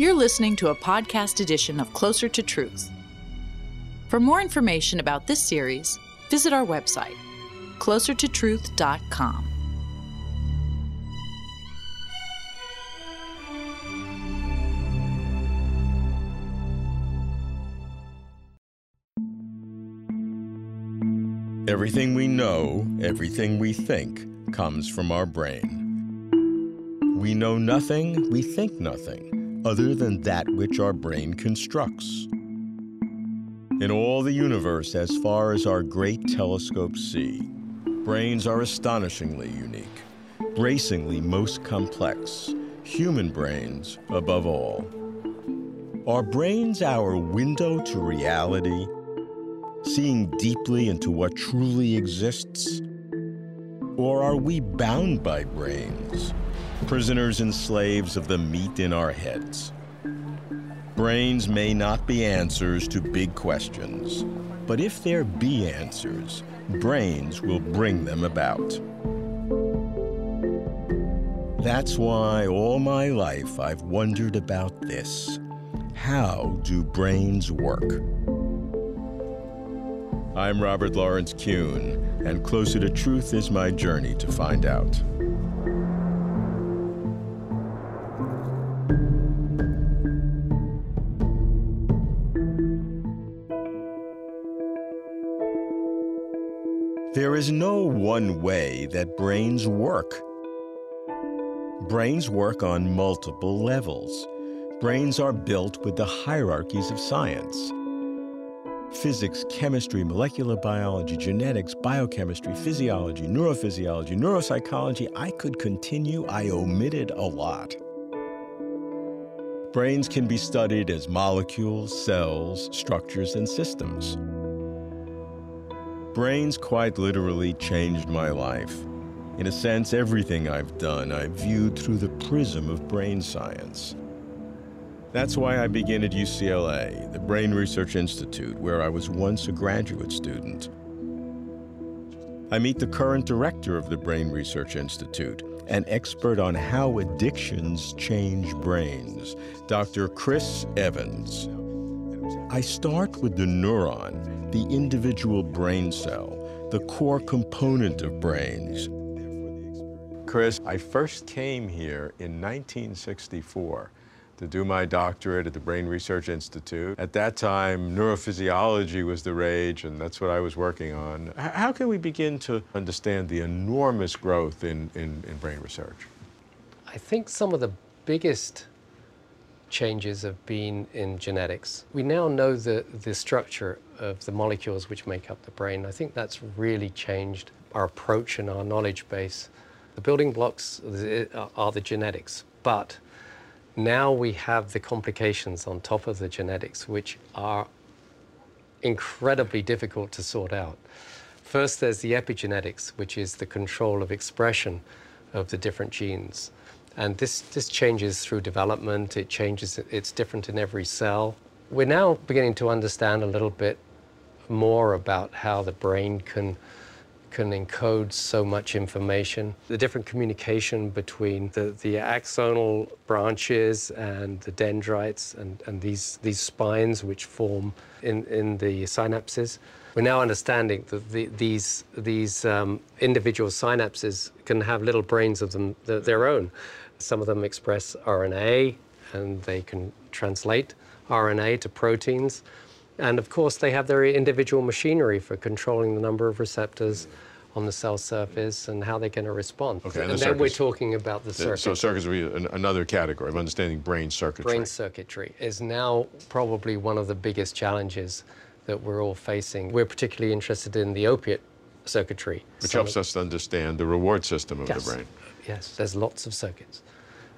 You're listening to a podcast edition of Closer to Truth. For more information about this series, visit our website, closertotruth.com. Everything we know, everything we think, comes from our brain. We know nothing, we think nothing, other than that which our brain constructs. In all the universe, as far as our great telescopes see, brains are astonishingly unique, bracingly most complex, human brains above all. Are brains our window to reality, seeing deeply into what truly exists? Or are we bound by brains, prisoners and slaves of the meat in our heads? Brains may not be answers to big questions, but if there be answers, brains will bring them about. That's why all my life I've wondered about this. How do brains work? I'm Robert Lawrence Kuhn, and Closer to Truth is my journey to find out. There is no one way that brains work. Brains work on multiple levels. Brains are built with the hierarchies of science physics, chemistry, molecular biology, genetics, biochemistry, physiology, neurophysiology, neuropsychology. I could continue. I omitted a lot. Brains can be studied as molecules, cells, structures, and systems. Brains quite literally changed my life. In a sense, everything I've done I've viewed through the prism of brain science. That's why I began at UCLA, the Brain Research Institute, where I was once a graduate student. I meet the current director of the Brain Research Institute, an expert on how addictions change brains, Dr. Chris Evans. I start with the neuron, the individual brain cell, the core component of brains. Chris, I first came here in 1964 to do my doctorate at the Brain Research Institute. At that time, neurophysiology was the rage, and that's what I was working on. How can we begin to understand the enormous growth in, in, in brain research? I think some of the biggest changes have been in genetics. We now know the, the structure of the molecules which make up the brain. I think that's really changed our approach and our knowledge base. The building blocks uh, are the genetics, but now we have the complications on top of the genetics, which are incredibly difficult to sort out. First, there's the epigenetics, which is the control of expression of the different genes. And this, this changes through development, it changes, it's different in every cell. We're now beginning to understand a little bit more about how the brain can can encode so much information. The different communication between the, the axonal branches and the dendrites and, and these, these spines which form in, in the synapses. We're now understanding that the, these, these um, individual synapses can have little brains of them, their own. Some of them express RNA and they can translate RNA to proteins. And of course, they have their individual machinery for controlling the number of receptors on the cell surface and how they're going to respond. Okay, and, and then circuits. we're talking about the circuit. So circuits would be an, another category of understanding brain circuitry. Brain circuitry is now probably one of the biggest challenges that we're all facing. We're particularly interested in the opiate circuitry. Which so, helps us to understand the reward system of yes, the brain. Yes, there's lots of circuits.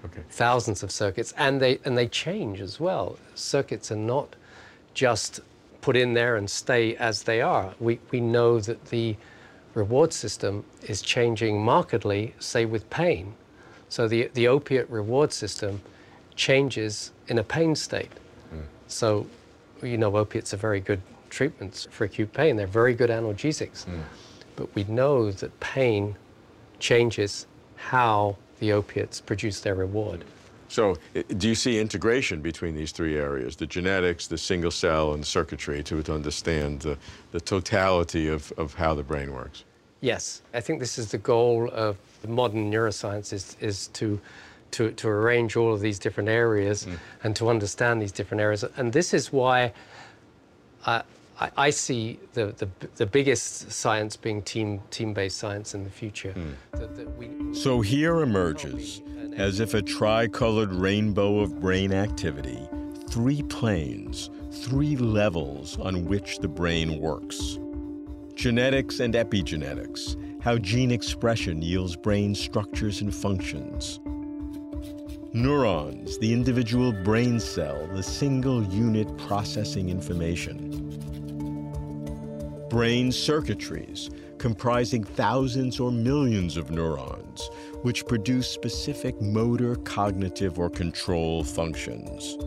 Okay. Thousands of circuits, and they, and they change as well. Circuits are not just put in there and stay as they are. We, we know that the reward system is changing markedly, say with pain. So the, the opiate reward system changes in a pain state. Mm. So, you know, opiates are very good treatments for acute pain. They're very good analgesics. Mm. But we know that pain changes how the opiates produce their reward. So, do you see integration between these three areas the genetics, the single cell, and circuitry to, understand the, the totality of, of how the brain works? Yes. I think this is the goal of modern neuroscience is, is to, to, to arrange all of these different areas mm. and to understand these different areas. And this is why I, I, see the, the, the, biggest science being team, team-based science in the future. Mm. That, that we, so here emerges as if a tricolored rainbow of brain activity, three planes, three levels on which the brain works. Genetics and epigenetics, how gene expression yields brain structures and functions. Neurons, the individual brain cell, the single unit processing information. Brain circuitries, comprising thousands or millions of neurons, which produce specific motor, cognitive, or control functions.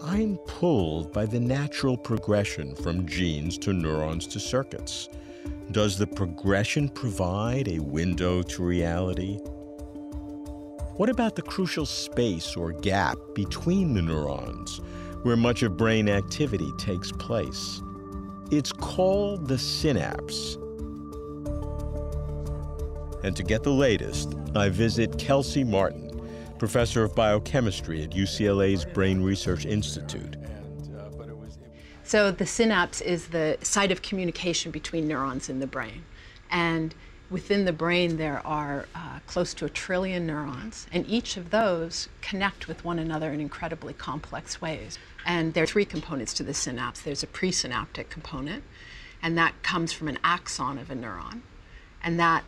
I'm pulled by the natural progression from genes to neurons to circuits. Does the progression provide a window to reality? What about the crucial space or gap between the neurons, where much of brain activity takes place? It's called the synapse and to get the latest, I visit Kelsey Martin, professor of biochemistry at UCLA's Brain Research Institute. So the synapse is the site of communication between neurons in the brain. And within the brain, there are uh, close to a trillion neurons, and each of those connect with one another in incredibly complex ways. And there are three components to the synapse there's a presynaptic component, and that comes from an axon of a neuron. And that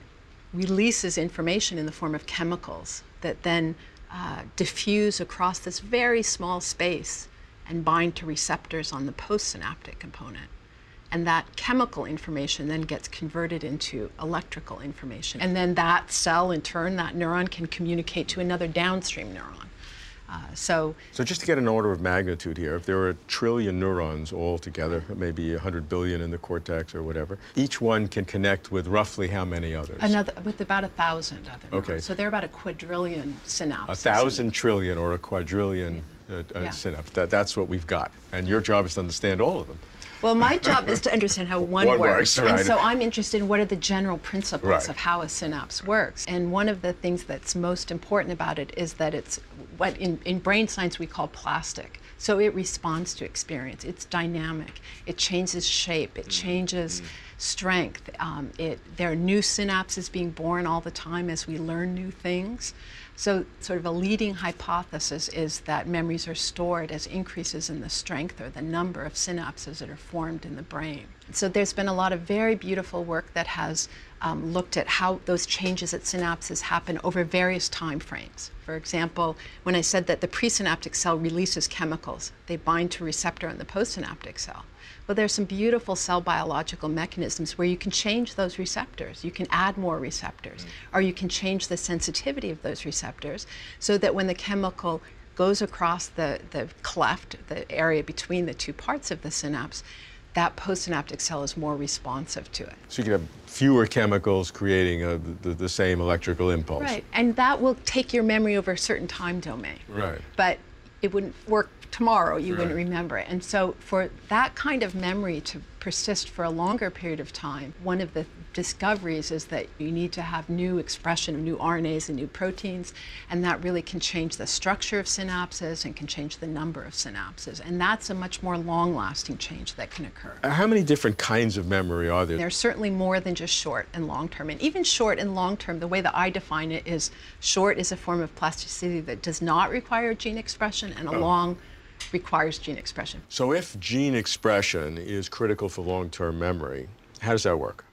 releases information in the form of chemicals that then uh, diffuse across this very small space and bind to receptors on the postsynaptic component. And that chemical information then gets converted into electrical information. And then that cell, in turn, that neuron can communicate to another downstream neuron. Uh, so, so just to get an order of magnitude here, if there were a trillion neurons all together, maybe 100 billion in the cortex or whatever, each one can connect with roughly how many others? Another, with about a thousand other neurons. Okay. So they're about a quadrillion synapses. A thousand trillion or a quadrillion uh, uh, yeah. synapse. That, that's what we've got. And your job is to understand all of them. Well, my job is to understand how one, one works. works right. And so I'm interested in what are the general principles right. of how a synapse works. And one of the things that's most important about it is that it's what in, in brain science we call plastic. So it responds to experience. It's dynamic. It changes shape. It changes mm -hmm. strength. Um, it, there are new synapses being born all the time as we learn new things. So, sort of a leading hypothesis is that memories are stored as increases in the strength or the number of synapses that are formed in the brain. So, there's been a lot of very beautiful work that has um, looked at how those changes at synapses happen over various time frames. For example, when I said that the presynaptic cell releases chemicals, they bind to receptor in the postsynaptic cell. Well, there's some beautiful cell biological mechanisms where you can change those receptors. You can add more receptors, mm. or you can change the sensitivity of those receptors so that when the chemical goes across the, the cleft, the area between the two parts of the synapse, that postsynaptic cell is more responsive to it. So you can have fewer chemicals creating a, the, the same electrical impulse. Right, and that will take your memory over a certain time domain. Right. But it wouldn't work tomorrow, you right. wouldn't remember it. And so for that kind of memory to persist for a longer period of time, one of the discoveries is that you need to have new expression of new RNAs and new proteins, and that really can change the structure of synapses and can change the number of synapses. And that's a much more long-lasting change that can occur. Uh, how many different kinds of memory are there? There's certainly more than just short and long-term. And even short and long-term, the way that I define it is short is a form of plasticity that does not require gene expression, and a oh. long requires gene expression. So if gene expression is critical for long-term memory, how does that work?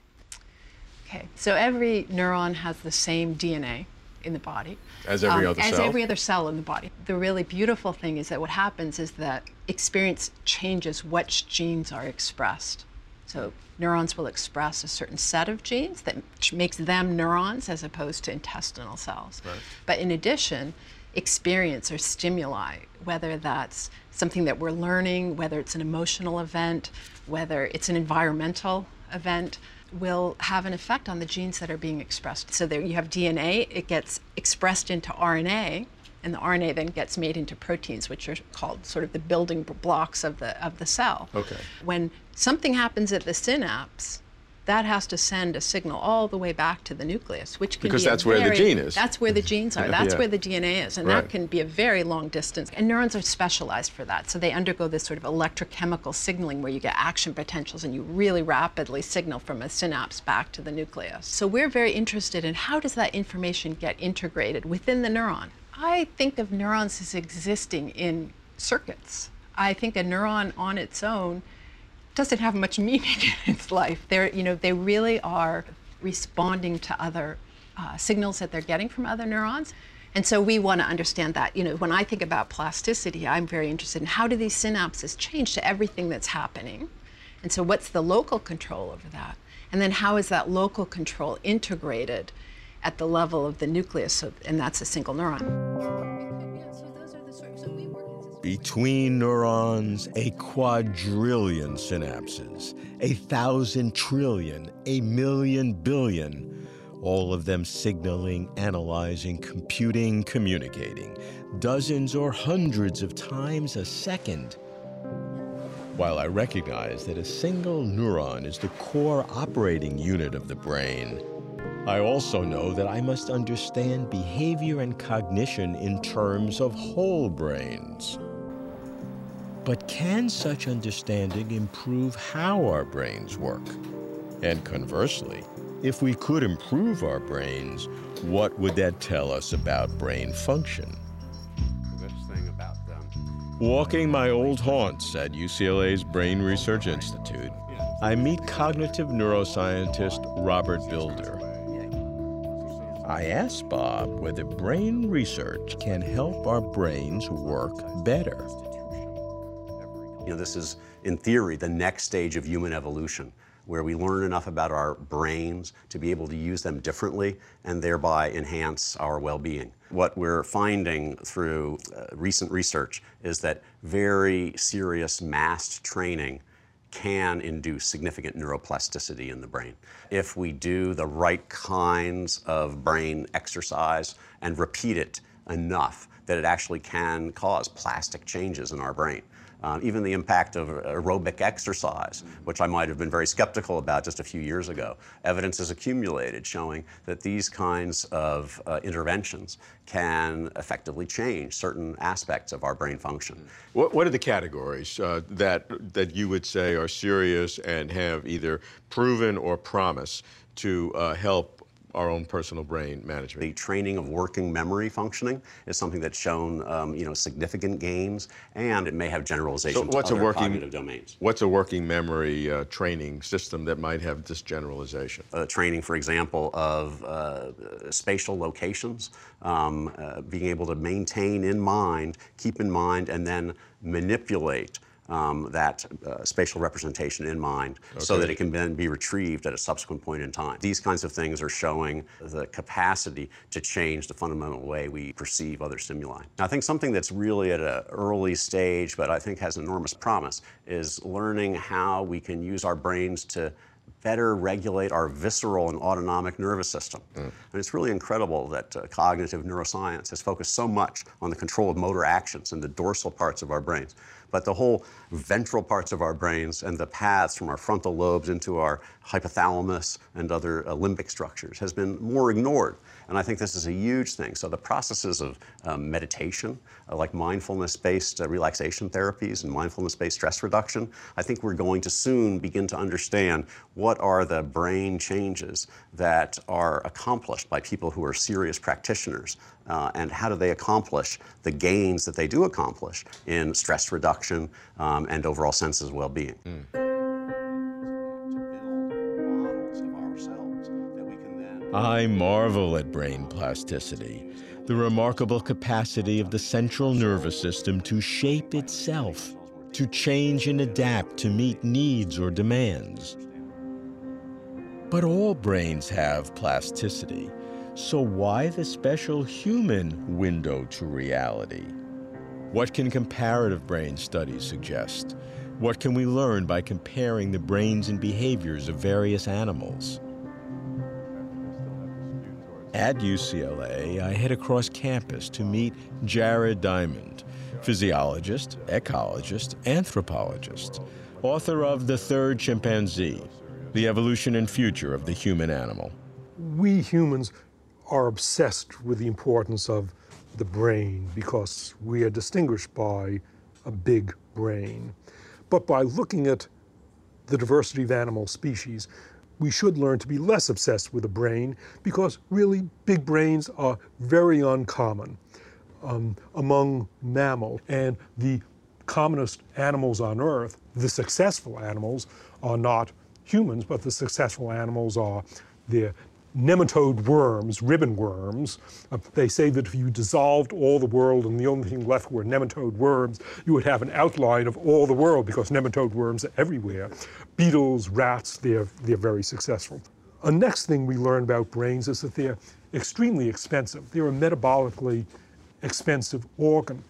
Okay, so every neuron has the same DNA in the body. As every um, other as cell? As every other cell in the body. The really beautiful thing is that what happens is that experience changes which genes are expressed. So neurons will express a certain set of genes that makes them neurons as opposed to intestinal cells. Right. But in addition, experience or stimuli, whether that's something that we're learning, whether it's an emotional event, whether it's an environmental event, will have an effect on the genes that are being expressed. So there you have DNA, it gets expressed into RNA, and the RNA then gets made into proteins, which are called sort of the building blocks of the of the cell. Okay. When something happens at the synapse, that has to send a signal all the way back to the nucleus, which can because be that's very, where the gene is. That's where the genes are. That's Yeah. where the DNA is, and Right. that can be a very long distance. And neurons are specialized for that, so they undergo this sort of electrochemical signaling where you get action potentials and you really rapidly signal from a synapse back to the nucleus. So we're very interested in how does that information get integrated within the neuron. I think of neurons as existing in circuits. I think a neuron on its own doesn't have much meaning in its life. They're, you know, they really are responding to other uh, signals that they're getting from other neurons. And so we want to understand that. You know, when I think about plasticity, I'm very interested in how do these synapses change to everything that's happening? And so what's the local control over that? And then how is that local control integrated at the level of the nucleus? And that's a single neuron. Between neurons, a quadrillion synapses, a thousand trillion, a million billion, all of them signaling, analyzing, computing, communicating, dozens or hundreds of times a second. While I recognize that a single neuron is the core operating unit of the brain, I also know that I must understand behavior and cognition in terms of whole brains. But can such understanding improve how our brains work? And conversely, if we could improve our brains, what would that tell us about brain function? Walking my old haunts at UCLA's Brain Research Institute, I meet cognitive neuroscientist Robert Bilder. I ask Bob whether brain research can help our brains work better. You know, this is, in theory, the next stage of human evolution, where we learn enough about our brains to be able to use them differently and thereby enhance our well-being. What we're finding through uh, recent research is that very serious massed training can induce significant neuroplasticity in the brain. If we do the right kinds of brain exercise and repeat it enough, that it actually can cause plastic changes in our brain. Uh, even the impact of aerobic exercise, which I might have been very skeptical about just a few years ago. Evidence has accumulated showing that these kinds of uh, interventions can effectively change certain aspects of our brain function. What, what are the categories uh, that, that you would say are serious and have either proven or promise to uh, help our own personal brain management? The training of working memory functioning is something that's shown, um, you know, significant gains, and it may have generalization So what's to a other working- cognitive domains. What's a working memory uh, training system that might have this generalization? uh, training, for example, of uh, spatial locations, um, uh, being able to maintain in mind, keep in mind, and then manipulate um, that uh, spatial representation in mind so that it can then be retrieved at a subsequent point in time. These kinds of things are showing the capacity to change the fundamental way we perceive other stimuli. I think something that's really at an early stage, but I think has enormous promise, is learning how we can use our brains to better regulate our visceral and autonomic nervous system. And it's really incredible that uh, cognitive neuroscience has focused so much on the control of motor actions in the dorsal parts of our brains. But the whole ventral parts of our brains and the paths from our frontal lobes into our hypothalamus and other uh, limbic structures has been more ignored. And I think this is a huge thing. So the processes of um, meditation, uh, like mindfulness-based uh, relaxation therapies and mindfulness-based stress reduction, I think we're going to soon begin to understand what are the brain changes that are accomplished by people who are serious practitioners, uh, and how do they accomplish the gains that they do accomplish in stress reduction um, and overall sense of well-being. I marvel at brain plasticity, the remarkable capacity of the central nervous system to shape itself, to change and adapt to meet needs or demands. But all brains have plasticity, so why the special human window to reality? What can comparative brain studies suggest? What can we learn by comparing the brains and behaviors of various animals? At UCLA, I head across campus to meet Jared Diamond, physiologist, ecologist, anthropologist, author of The Third Chimpanzee The Evolution and Future of the Human Animal. We humans are obsessed with the importance of the brain because we are distinguished by a big brain. But by looking at the diversity of animal species, we should learn to be less obsessed with the brain because really big brains are very uncommon um, among mammals. And the commonest animals on Earth, the successful animals, are not humans, but the successful animals are the nematode worms, ribbon worms. Uh, they say that if you dissolved all the world and the only thing left were nematode worms, you would have an outline of all the world because nematode worms are everywhere. Beetles, rats, they're, they're very successful. A next thing we learn about brains is that they're extremely expensive. They're a metabolically expensive organ.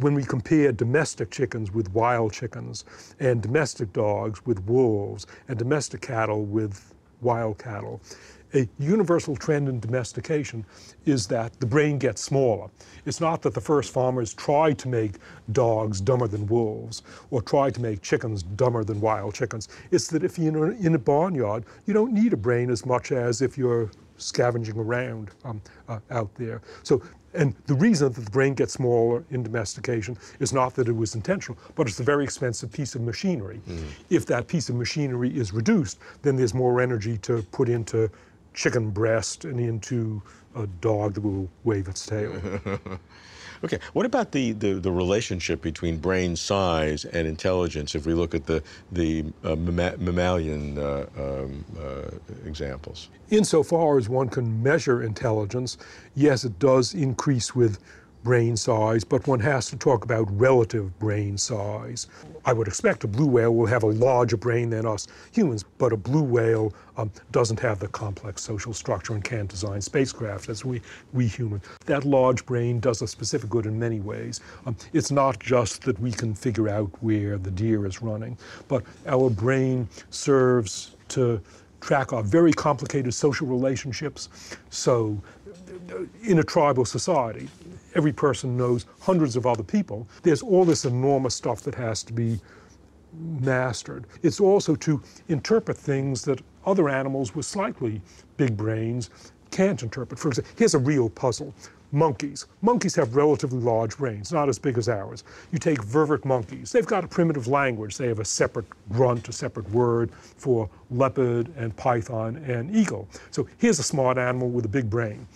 When we compare domestic chickens with wild chickens, and domestic dogs with wolves, and domestic cattle with wild cattle, a universal trend in domestication is that the brain gets smaller. It's not that the first farmers tried to make dogs dumber than wolves or tried to make chickens dumber than wild chickens. It's that if you're in a barnyard, you don't need a brain as much as if you're scavenging around um, uh, out there. So and the reason that the brain gets smaller in domestication is not that it was intentional, but it's a very expensive piece of machinery. Mm. If that piece of machinery is reduced, then there's more energy to put into chicken breast and into a dog that will wave its tail. okay, what about the, the, the, relationship between brain size and intelligence if we look at the, the uh, mammalian uh, um, uh, examples? Insofar as one can measure intelligence, yes, it does increase with brain size, but one has to talk about relative brain size. I would expect a blue whale will have a larger brain than us humans, but a blue whale um, doesn't have the complex social structure and can't design spacecraft as we, we humans. That large brain does a specific good in many ways. Um, it's not just that we can figure out where the deer is running, but our brain serves to track our very complicated social relationships. So in a tribal society, every person knows hundreds of other people. There's all this enormous stuff that has to be mastered. It's also to interpret things that other animals with slightly big brains can't interpret. For example, here's a real puzzle. Monkeys. Monkeys have relatively large brains, not as big as ours. You take vervet monkeys. They've got a primitive language. They have a separate grunt, a separate word for leopard and python and eagle. So here's a smart animal with a big brain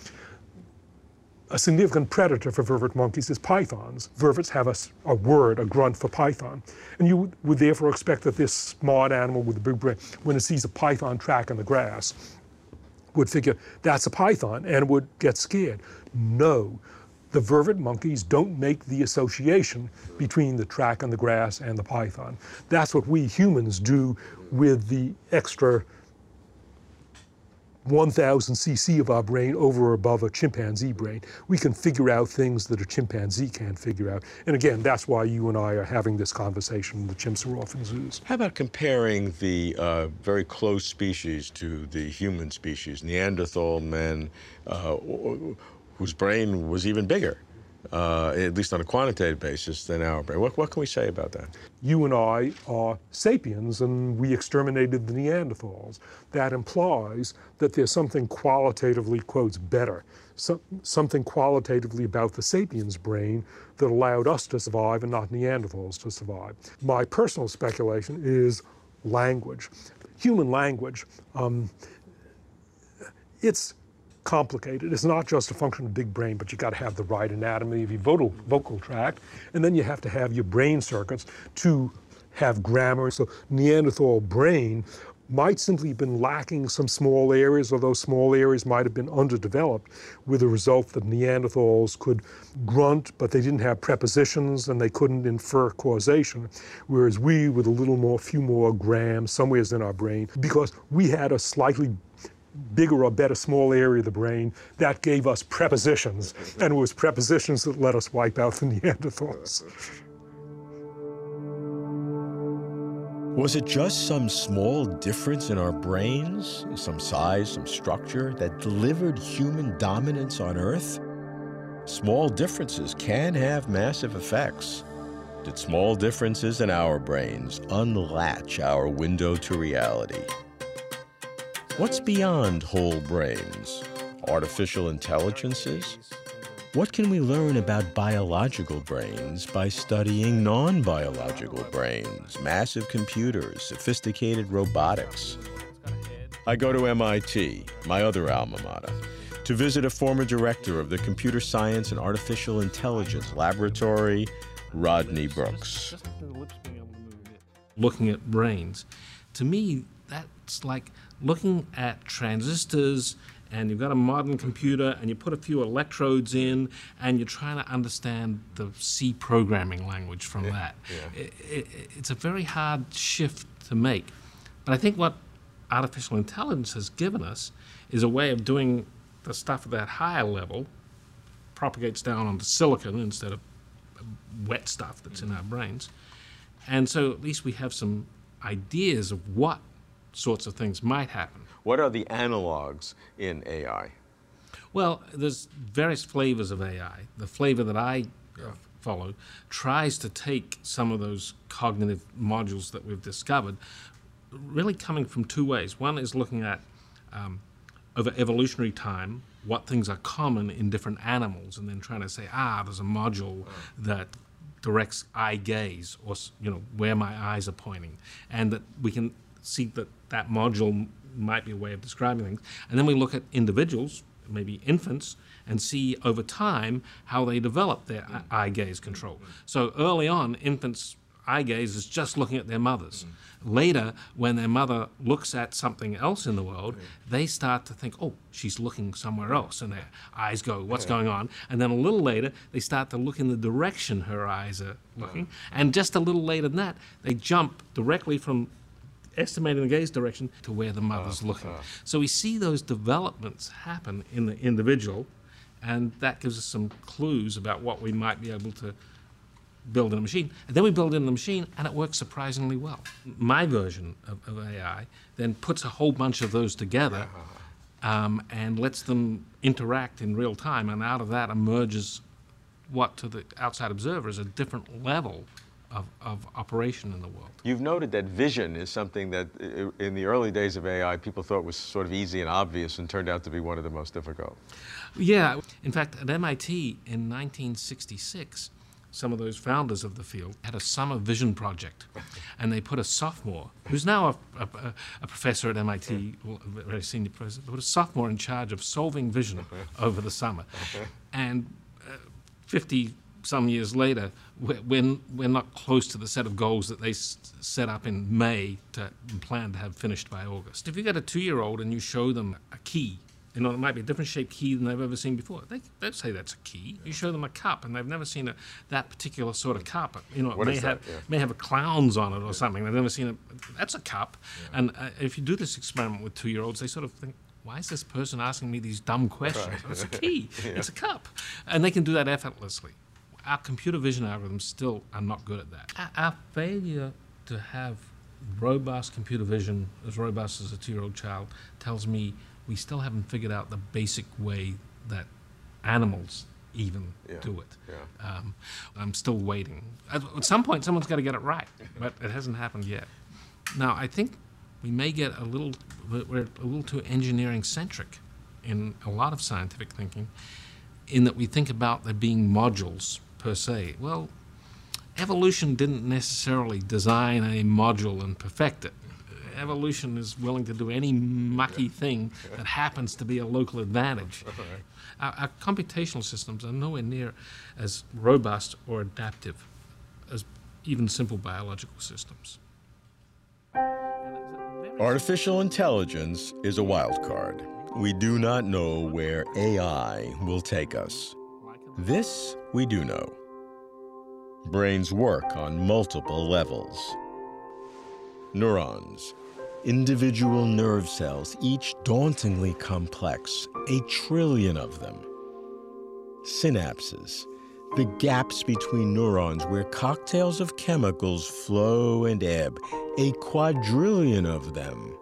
a significant predator for vervet monkeys is pythons. Vervets have a, a, word, a grunt for python. And you would therefore expect that this smart animal with a big brain, when it sees a python track in the grass, would figure that's a python and would get scared. No, the vervet monkeys don't make the association between the track in the grass and the python. That's what we humans do with the extra 1,000 cc of our brain over or above a chimpanzee brain, we can figure out things that a chimpanzee can't figure out. And again, that's why you and I are having this conversation. The chimps are off in zoos. How about comparing the uh, very close species to the human species, Neanderthal men, uh, whose brain was even bigger? Uh, at least on a quantitative basis, than our brain. What, what can we say about that? You and I are sapiens, and we exterminated the Neanderthals. That implies that there's something qualitatively, quotes, better, so, something qualitatively about the sapiens brain that allowed us to survive and not Neanderthals to survive. My personal speculation is language. Human language, um, it's complicated. It's not just a function of big brain, but you got to have the right anatomy of your vocal, vocal tract, and then you have to have your brain circuits to have grammar. So Neanderthal brain might simply have been lacking some small areas, or those small areas might have been underdeveloped, with the result that Neanderthals could grunt, but they didn't have prepositions and they couldn't infer causation, whereas we, with a little more, few more grams somewheres in our brain, because we had a slightly bigger or better small area of the brain, that gave us prepositions. And it was prepositions that let us wipe out the Neanderthals. Was it just some small difference in our brains, some size, some structure, that delivered human dominance on Earth? Small differences can have massive effects. Did small differences in our brains unlatch our window to reality? What's beyond whole brains? Artificial intelligences? What can we learn about biological brains by studying non biological brains, massive computers, sophisticated robotics? I go to MIT, my other alma mater, to visit a former director of the Computer Science and Artificial Intelligence Laboratory, Rodney Brooks. Looking at brains, to me, that's like looking at transistors and you've got a modern computer and you put a few electrodes in and you're trying to understand the C programming language from yeah, that. Yeah. It, it, it's a very hard shift to make. But I think what artificial intelligence has given us is a way of doing the stuff at that higher level, propagates down onto silicon instead of wet stuff that's in our brains. And so at least we have some ideas of what sorts of things might happen. What are the analogs in AI? Well, there's various flavors of AI. The flavor that I uh, follow tries to take some of those cognitive modules that we've discovered, really coming from two ways. One is looking at um, over evolutionary time what things are common in different animals, and then trying to say, ah, there's a module that directs eye gaze, or you know where my eyes are pointing, and that we can see that that module might be a way of describing things. And then we look at individuals, maybe infants, and see over time how they develop their mm-hmm. eye gaze control. So early on, infants' eye gaze is just looking at their mothers. Mm-hmm. Later, when their mother looks at something else in the world, they start to think, oh, she's looking somewhere else. And their eyes go, what's going on? And then a little later, they start to look in the direction her eyes are looking. And just a little later than that, they jump directly from estimating the gaze direction to where the mother's uh, looking. Uh. So we see those developments happen in the individual, and that gives us some clues about what we might be able to build in a machine. And then we build in the machine, and it works surprisingly well. My version of, of AI then puts a whole bunch of those together. Um, and lets them interact in real time, and out of that emerges what to the outside observer is a different level of, of operation in the world. You've noted that vision is something that in the early days of AI people thought was sort of easy and obvious and turned out to be one of the most difficult. Yeah. In fact, at MIT in 1966, some of those founders of the field had a summer vision project, and they put a sophomore, who's now a, a, a professor at MIT, a very senior professor, put a sophomore in charge of solving vision over the summer. And uh, 50 some years later, we're, we're not close to the set of goals that they s- set up in May to plan to have finished by August. If you get a two year old and you show them a key, you know, it might be a different shaped key than they've ever seen before. They, they'd say that's a key. You show them a cup, and they've never seen a, that particular sort of cup. You know, it may have, yeah. may have a clowns on it or yeah. something. They've never seen it. That's a cup. Yeah. And uh, if you do this experiment with two year olds, they sort of think, why is this person asking me these dumb questions? Right. It's a key. It's a cup. And they can do that effortlessly our computer vision algorithms still are not good at that. Our, our failure to have robust computer vision, as robust as a two year old child, tells me we still haven't figured out the basic way that animals even yeah. do it. Yeah. Um, I'm still waiting. At, at some point, someone's got to get it right, but it hasn't happened yet. Now, I think we may get a little, we're a little too engineering centric in a lot of scientific thinking, in that we think about there being modules per se. Well, evolution didn't necessarily design a module and perfect it. Evolution is willing to do any mucky thing that happens to be a local advantage. Our, our computational systems are nowhere near as robust or adaptive as even simple biological systems. Artificial intelligence is a wild card. We do not know where AI will take us. This we do know. Brains work on multiple levels. Neurons, individual nerve cells, each dauntingly complex, a trillion of them. Synapses, the gaps between neurons where cocktails of chemicals flow and ebb, a quadrillion of them.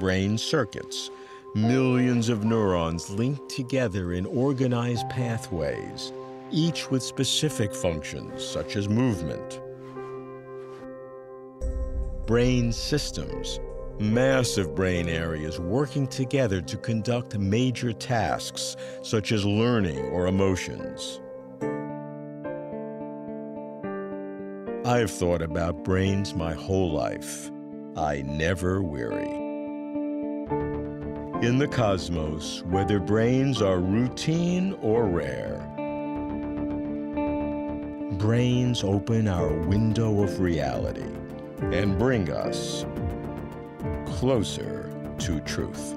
Brain circuits, millions of neurons linked together in organized pathways, each with specific functions such as movement. Brain systems, massive brain areas working together to conduct major tasks such as learning or emotions. I've thought about brains my whole life. I never weary. In the cosmos, whether brains are routine or rare, brains open our window of reality and bring us closer to truth.